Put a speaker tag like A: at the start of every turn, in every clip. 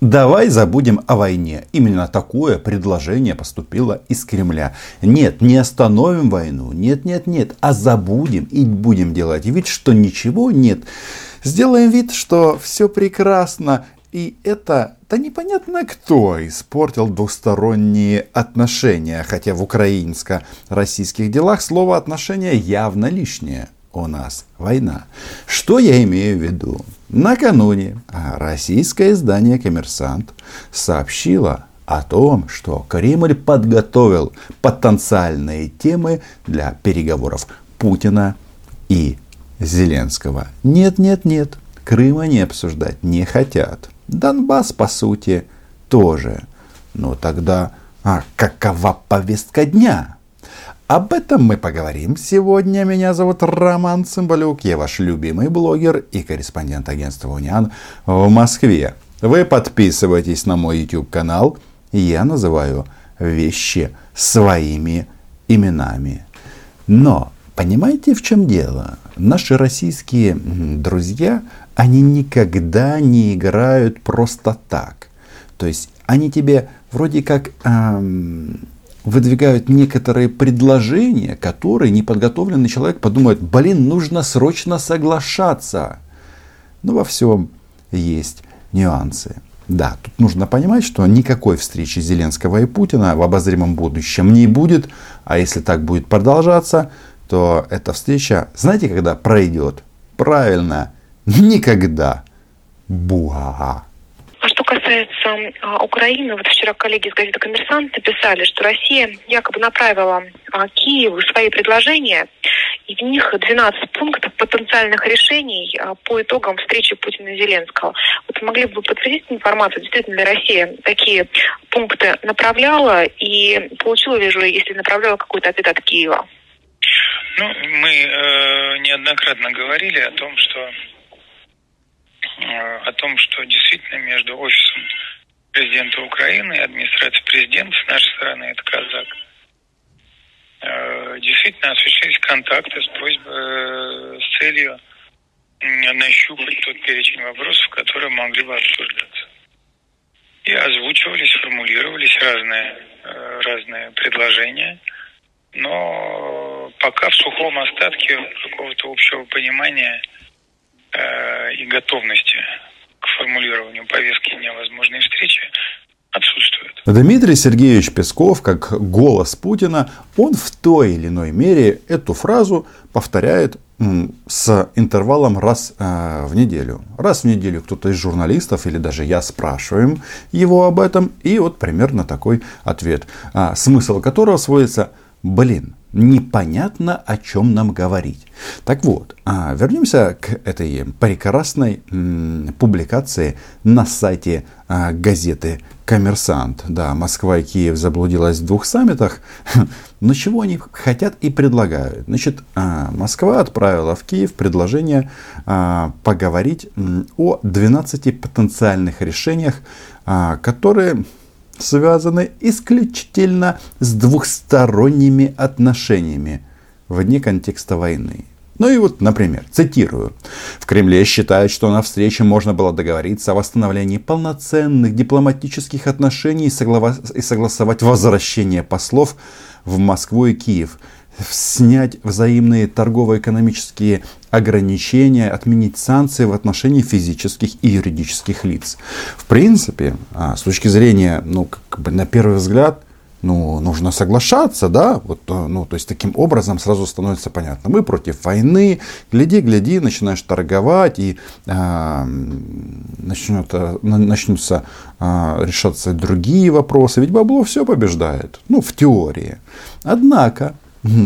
A: Давай забудем о войне. Именно такое предложение поступило из Кремля. Нет, не остановим войну. Нет, нет, нет. А забудем и будем делать вид, что ничего нет. Сделаем вид, что все прекрасно. И это, да непонятно кто испортил двусторонние отношения. Хотя в украинско-российских делах слово отношения явно лишнее у нас война. Что я имею в виду? Накануне российское издание «Коммерсант» сообщило о том, что Кремль подготовил потенциальные темы для переговоров Путина и Зеленского. Нет, нет, нет, Крым они обсуждать не хотят. Донбасс, по сути, тоже. Но тогда а какова повестка дня? Об этом мы поговорим сегодня. Меня зовут Роман Цымбалюк, я ваш любимый блогер и корреспондент агентства Униан в Москве. Вы подписывайтесь на мой YouTube канал, я называю вещи своими именами. Но понимаете, в чем дело? Наши российские друзья, они никогда не играют просто так. То есть они тебе вроде как эм, выдвигают некоторые предложения, которые неподготовленный человек подумает, блин, нужно срочно соглашаться. Но во всем есть нюансы. Да, тут нужно понимать, что никакой встречи Зеленского и Путина в обозримом будущем не будет. А если так будет продолжаться, то эта встреча, знаете, когда пройдет? Правильно, никогда. Буа
B: касается а, Украины, вот вчера коллеги из газеты «Коммерсант» написали, что Россия якобы направила а, Киеву свои предложения, и в них 12 пунктов потенциальных решений а, по итогам встречи Путина и Зеленского. Вот могли бы вы подтвердить информацию, действительно ли Россия такие пункты направляла и получила ли же, если направляла какой-то ответ от Киева?
C: Ну, мы э, неоднократно говорили о том, что о том, что действительно между офисом президента Украины и администрацией президента с нашей стороны, это казак, э, действительно осуществились контакты с просьбой, э, с целью нащупать тот перечень вопросов, которые могли бы обсуждаться. И озвучивались, формулировались разные, разные предложения, но пока в сухом остатке какого-то общего понимания – Э, и готовности к формулированию повестки невозможной встречи отсутствует.
A: Дмитрий Сергеевич Песков, как голос Путина, он в той или иной мере эту фразу повторяет с интервалом раз э, в неделю. Раз в неделю кто-то из журналистов или даже я спрашиваем его об этом. И вот примерно такой ответ. А, смысл которого сводится, блин, непонятно, о чем нам говорить. Так вот, а, вернемся к этой прекрасной публикации на сайте а, газеты «Коммерсант». Да, Москва и Киев заблудилась в двух саммитах. Но чего они хотят и предлагают? Значит, а, Москва отправила в Киев предложение поговорить о 12 потенциальных решениях, которые связаны исключительно с двухсторонними отношениями вне контекста войны. Ну и вот, например, цитирую. В Кремле считают, что на встрече можно было договориться о восстановлении полноценных дипломатических отношений и согласовать возвращение послов в Москву и Киев – снять взаимные торгово-экономические ограничения, отменить санкции в отношении физических и юридических лиц. В принципе, а, с точки зрения, ну, как бы на первый взгляд, ну, нужно соглашаться, да, вот, э, ну, то есть таким образом сразу становится понятно, мы против войны, гляди, гляди, начинаешь торговать и э, начнет, начнутся э, решаться другие вопросы, ведь бабло все побеждает, ну, в теории. Однако,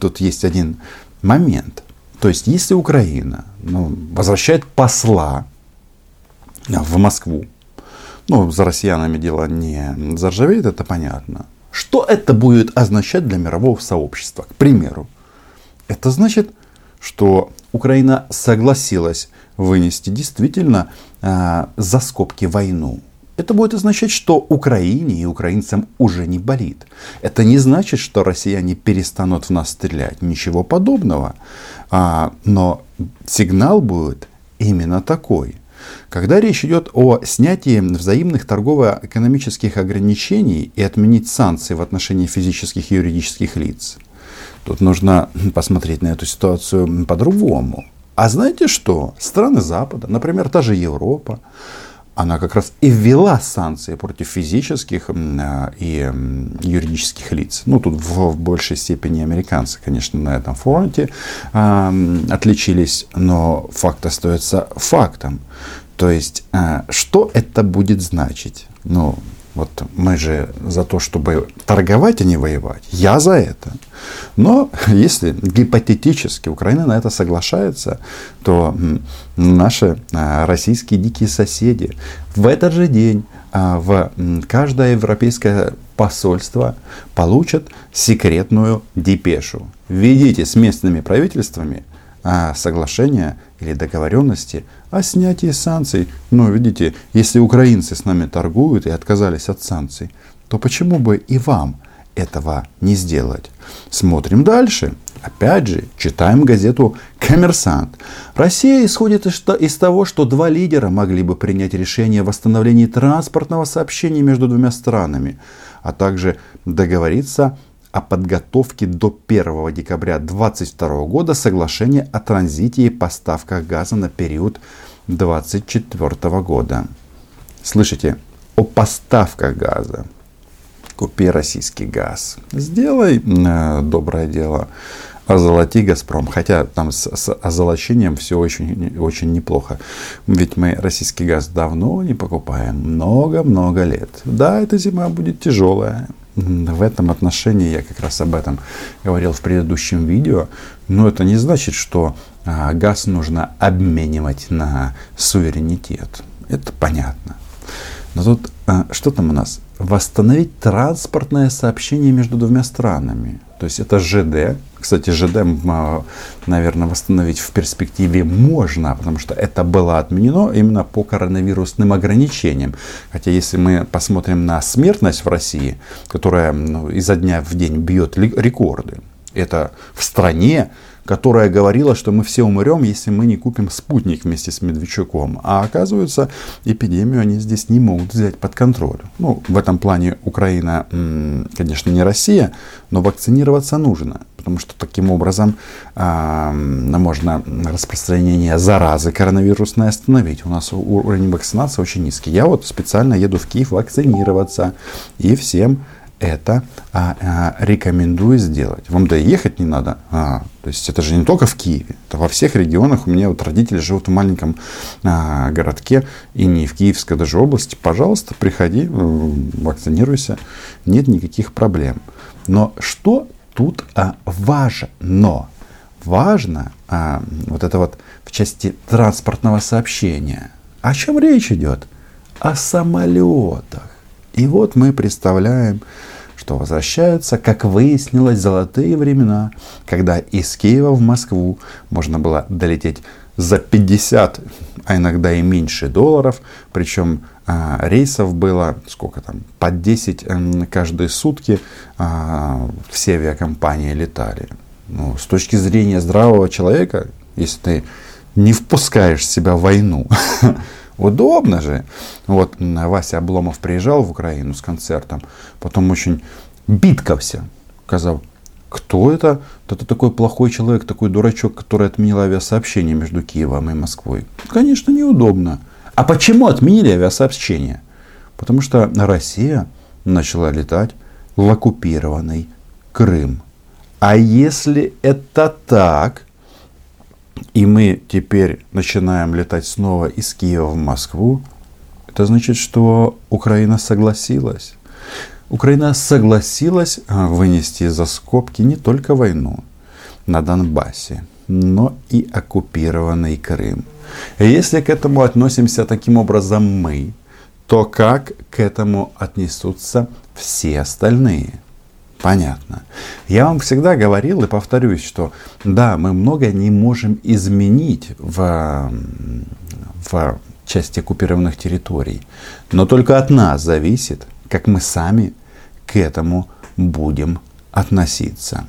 A: тут есть один момент. То есть, если Украина ну, возвращает посла в Москву, ну, за россиянами дело не заржавеет, это понятно. Что это будет означать для мирового сообщества? К примеру, это значит, что Украина согласилась вынести действительно э, за скобки войну. Это будет означать, что Украине и украинцам уже не болит. Это не значит, что россияне перестанут в нас стрелять. Ничего подобного. А, но сигнал будет именно такой. Когда речь идет о снятии взаимных торгово-экономических ограничений и отменить санкции в отношении физических и юридических лиц, тут нужно посмотреть на эту ситуацию по-другому. А знаете что? Страны Запада, например, та же Европа, она как раз и ввела санкции против физических э, и юридических лиц. Ну, тут в, в большей степени американцы, конечно, на этом фронте э, отличились, но факт остается фактом. То есть, э, что это будет значить? Ну, вот мы же за то, чтобы торговать, а не воевать. Я за это. Но если гипотетически Украина на это соглашается, то наши а, российские дикие соседи в этот же день а, в каждое европейское посольство получат секретную депешу. Введите с местными правительствами а, соглашения или договоренности о снятии санкций. Но видите, если украинцы с нами торгуют и отказались от санкций, то почему бы и вам этого не сделать? Смотрим дальше. Опять же, читаем газету «Коммерсант». Россия исходит из того, что два лидера могли бы принять решение о восстановлении транспортного сообщения между двумя странами, а также договориться о подготовке до 1 декабря 2022 года соглашения о транзите и поставках газа на период 2024 года. Слышите? О поставках газа. Купи российский газ. Сделай э, доброе дело. Озолоти Газпром. Хотя там с, с озолочением все очень, очень неплохо. Ведь мы российский газ давно не покупаем. Много-много лет. Да, эта зима будет тяжелая. В этом отношении я как раз об этом говорил в предыдущем видео. Но это не значит, что а, газ нужно обменивать на суверенитет. Это понятно. Но тут а, что там у нас? Восстановить транспортное сообщение между двумя странами. То есть это ЖД. Кстати, ЖД, а, наверное, восстановить в перспективе можно, потому что это было отменено именно по коронавирусным ограничениям. Хотя если мы посмотрим на смертность в России, которая ну, изо дня в день бьет рекорды, это в стране, которая говорила, что мы все умрем, если мы не купим спутник вместе с Медведчуком. А оказывается, эпидемию они здесь не могут взять под контроль. Ну, в этом плане Украина, конечно, не Россия, но вакцинироваться нужно. Потому что таким образом э, можно распространение заразы коронавирусной остановить. У нас уровень вакцинации очень низкий. Я вот специально еду в Киев вакцинироваться. И всем это а, а, рекомендую сделать. Вам да ехать не надо. А, то есть это же не только в Киеве, это во всех регионах. У меня вот родители живут в маленьком а, городке и не в Киевской даже области. Пожалуйста, приходи, вакцинируйся, нет никаких проблем. Но что тут а, важно? Важно а, вот это вот в части транспортного сообщения. О чем речь идет? О самолетах. И вот мы представляем что возвращаются, как выяснилось, золотые времена, когда из Киева в Москву можно было долететь за 50, а иногда и меньше долларов. Причем а, рейсов было сколько там, по 10 а, каждые сутки а, все авиакомпании летали. Ну, с точки зрения здравого человека, если ты не впускаешь себя в войну, Удобно же. Вот Вася Обломов приезжал в Украину с концертом, потом очень биткався. Казав, кто это? Это такой плохой человек, такой дурачок, который отменил авиасообщение между Киевом и Москвой. Конечно, неудобно. А почему отменили авиасообщение? Потому что Россия начала летать в оккупированный Крым. А если это так, и мы теперь начинаем летать снова из Киева в Москву, это значит, что Украина согласилась. Украина согласилась а, вынести за скобки не только войну на Донбассе, но и оккупированный Крым. И если к этому относимся таким образом мы, то как к этому отнесутся все остальные? Понятно. Я вам всегда говорил и повторюсь, что да, мы многое не можем изменить в, в части оккупированных территорий, но только от нас зависит, как мы сами к этому будем относиться.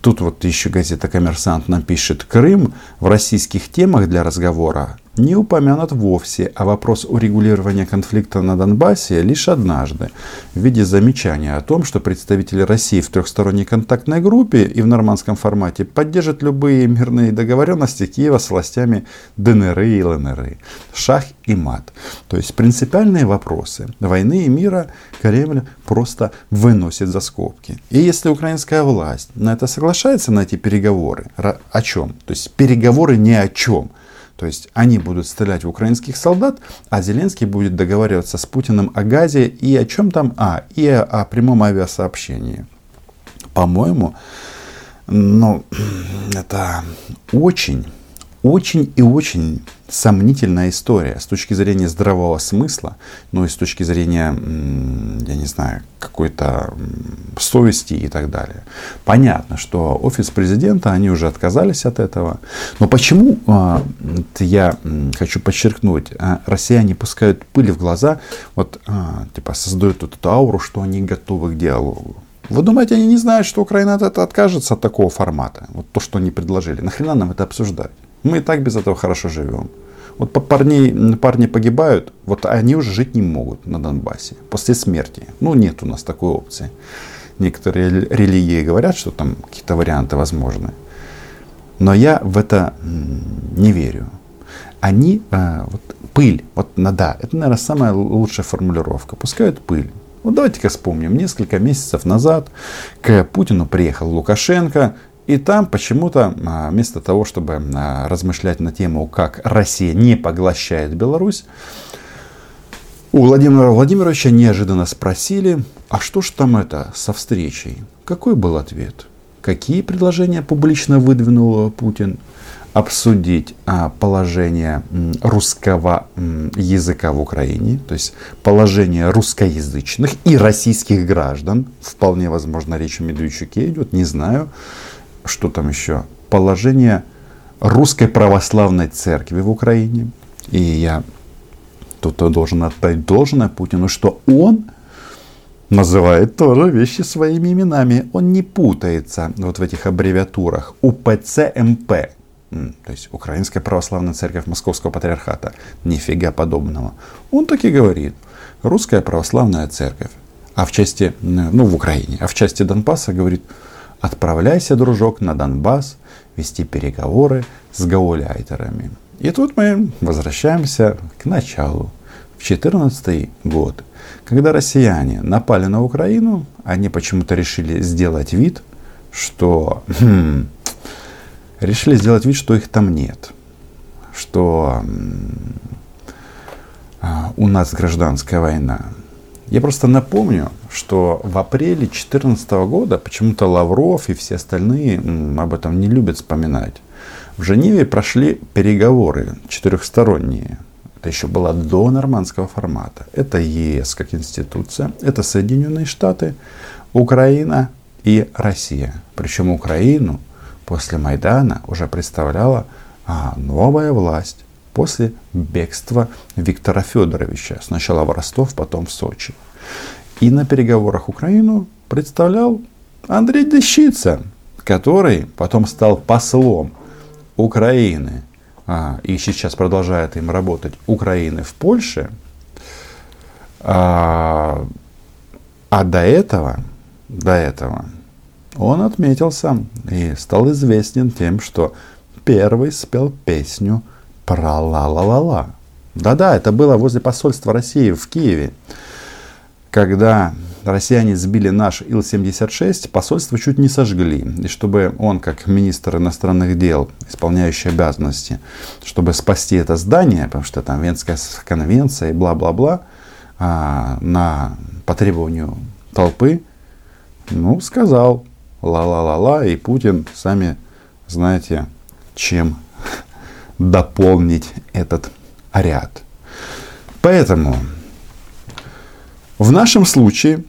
A: Тут вот еще газета «Коммерсант» нам пишет, Крым в российских темах для разговора не упомянут вовсе, а вопрос урегулирования конфликта на Донбассе лишь однажды в виде замечания о том, что представители России в трехсторонней контактной группе и в нормандском формате поддержат любые мирные договоренности Киева с властями ДНР и ЛНР. Шах и мат. То есть принципиальные вопросы войны и мира Кремль просто выносит за скобки. И если украинская власть на это соглашается, на эти переговоры, о чем? То есть переговоры ни о чем – то есть они будут стрелять в украинских солдат, а Зеленский будет договариваться с Путиным о газе и о чем там? А, и о, о прямом авиасообщении. По-моему, ну, это очень, очень и очень сомнительная история с точки зрения здравого смысла, ну и с точки зрения, я не знаю, какой-то совести и так далее. Понятно, что офис президента, они уже отказались от этого. Но почему, а, я хочу подчеркнуть, а, россияне пускают пыль в глаза, вот а, типа создают эту ауру, что они готовы к диалогу. Вы думаете, они не знают, что Украина от этого откажется от такого формата? Вот то, что они предложили. Нахрена нам это обсуждать? Мы и так без этого хорошо живем. Вот парни, парни погибают, вот они уже жить не могут на Донбассе после смерти. Ну, нет у нас такой опции. Некоторые религии говорят, что там какие-то варианты возможны. Но я в это не верю. Они, э, вот пыль, вот да, это, наверное, самая лучшая формулировка. Пускают пыль. Вот давайте-ка вспомним. Несколько месяцев назад к Путину приехал Лукашенко и там почему-то, а, вместо того, чтобы а, размышлять на тему, как Россия не поглощает Беларусь, у Владимира Владимировича неожиданно спросили, а что ж там это со встречей? Какой был ответ? Какие предложения публично выдвинул Путин? Обсудить а, положение русского языка в Украине, то есть положение русскоязычных и российских граждан. Вполне возможно, речь о Медведчуке идет, не знаю что там еще? Положение русской православной церкви в Украине. И я тут должен отдать должное Путину, что он называет тоже вещи своими именами. Он не путается вот в этих аббревиатурах. УПЦ МП. То есть Украинская Православная Церковь Московского Патриархата. Нифига подобного. Он так и говорит. Русская Православная Церковь. А в части, ну в Украине, а в части Донбасса говорит Отправляйся, дружок, на Донбасс вести переговоры с гауляйтерами. И тут мы возвращаемся к началу. В 2014 год, когда россияне напали на Украину, они почему-то решили сделать вид, что... Хм, решили сделать вид, что их там нет. Что а, у нас гражданская война. Я просто напомню, что в апреле 2014 года почему-то Лавров и все остальные об этом не любят вспоминать. В Женеве прошли переговоры четырехсторонние. Это еще было до нормандского формата. Это ЕС как институция, это Соединенные Штаты, Украина и Россия. Причем Украину после Майдана уже представляла а, новая власть после бегства Виктора Федоровича. Сначала в Ростов, потом в Сочи. И на переговорах Украину представлял Андрей Дещица, который потом стал послом Украины а, и сейчас продолжает им работать Украины в Польше. А, а до этого, до этого он отметился и стал известен тем, что первый спел песню про ла-ла-ла-ла. Да-да, это было возле посольства России в Киеве. Когда россияне сбили наш Ил-76, посольство чуть не сожгли. И чтобы он, как министр иностранных дел, исполняющий обязанности, чтобы спасти это здание, потому что там Венская конвенция и бла-бла-бла, а, на по требованию толпы, ну, сказал ла-ла-ла-ла, и Путин, сами знаете, чем дополнить этот ряд. Поэтому в нашем случае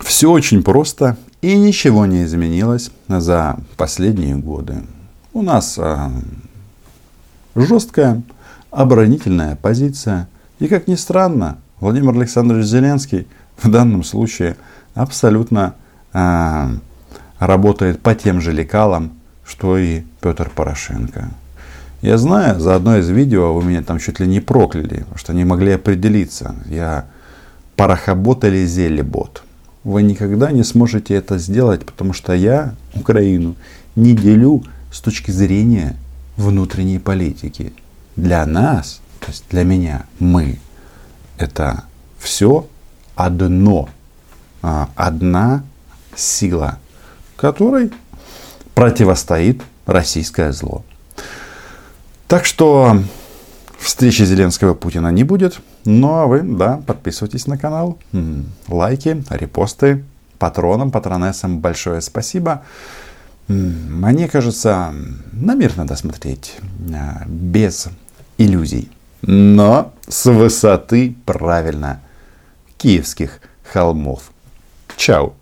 A: все очень просто и ничего не изменилось за последние годы. У нас э, жесткая оборонительная позиция. И как ни странно, Владимир Александрович Зеленский в данном случае абсолютно э, работает по тем же лекалам, что и Петр Порошенко. Я знаю, за одно из видео вы меня там чуть ли не прокляли, что не могли определиться. Я парохобот или зелебот. Вы никогда не сможете это сделать, потому что я Украину не делю с точки зрения внутренней политики. Для нас, то есть для меня, мы, это все одно, а, одна сила, которой противостоит российское зло. Так что встречи Зеленского Путина не будет. Ну а вы, да, подписывайтесь на канал, лайки, репосты, патронам, патронессам большое спасибо. Мне кажется, на мир надо смотреть а, без иллюзий, но с высоты правильно киевских холмов. Чао!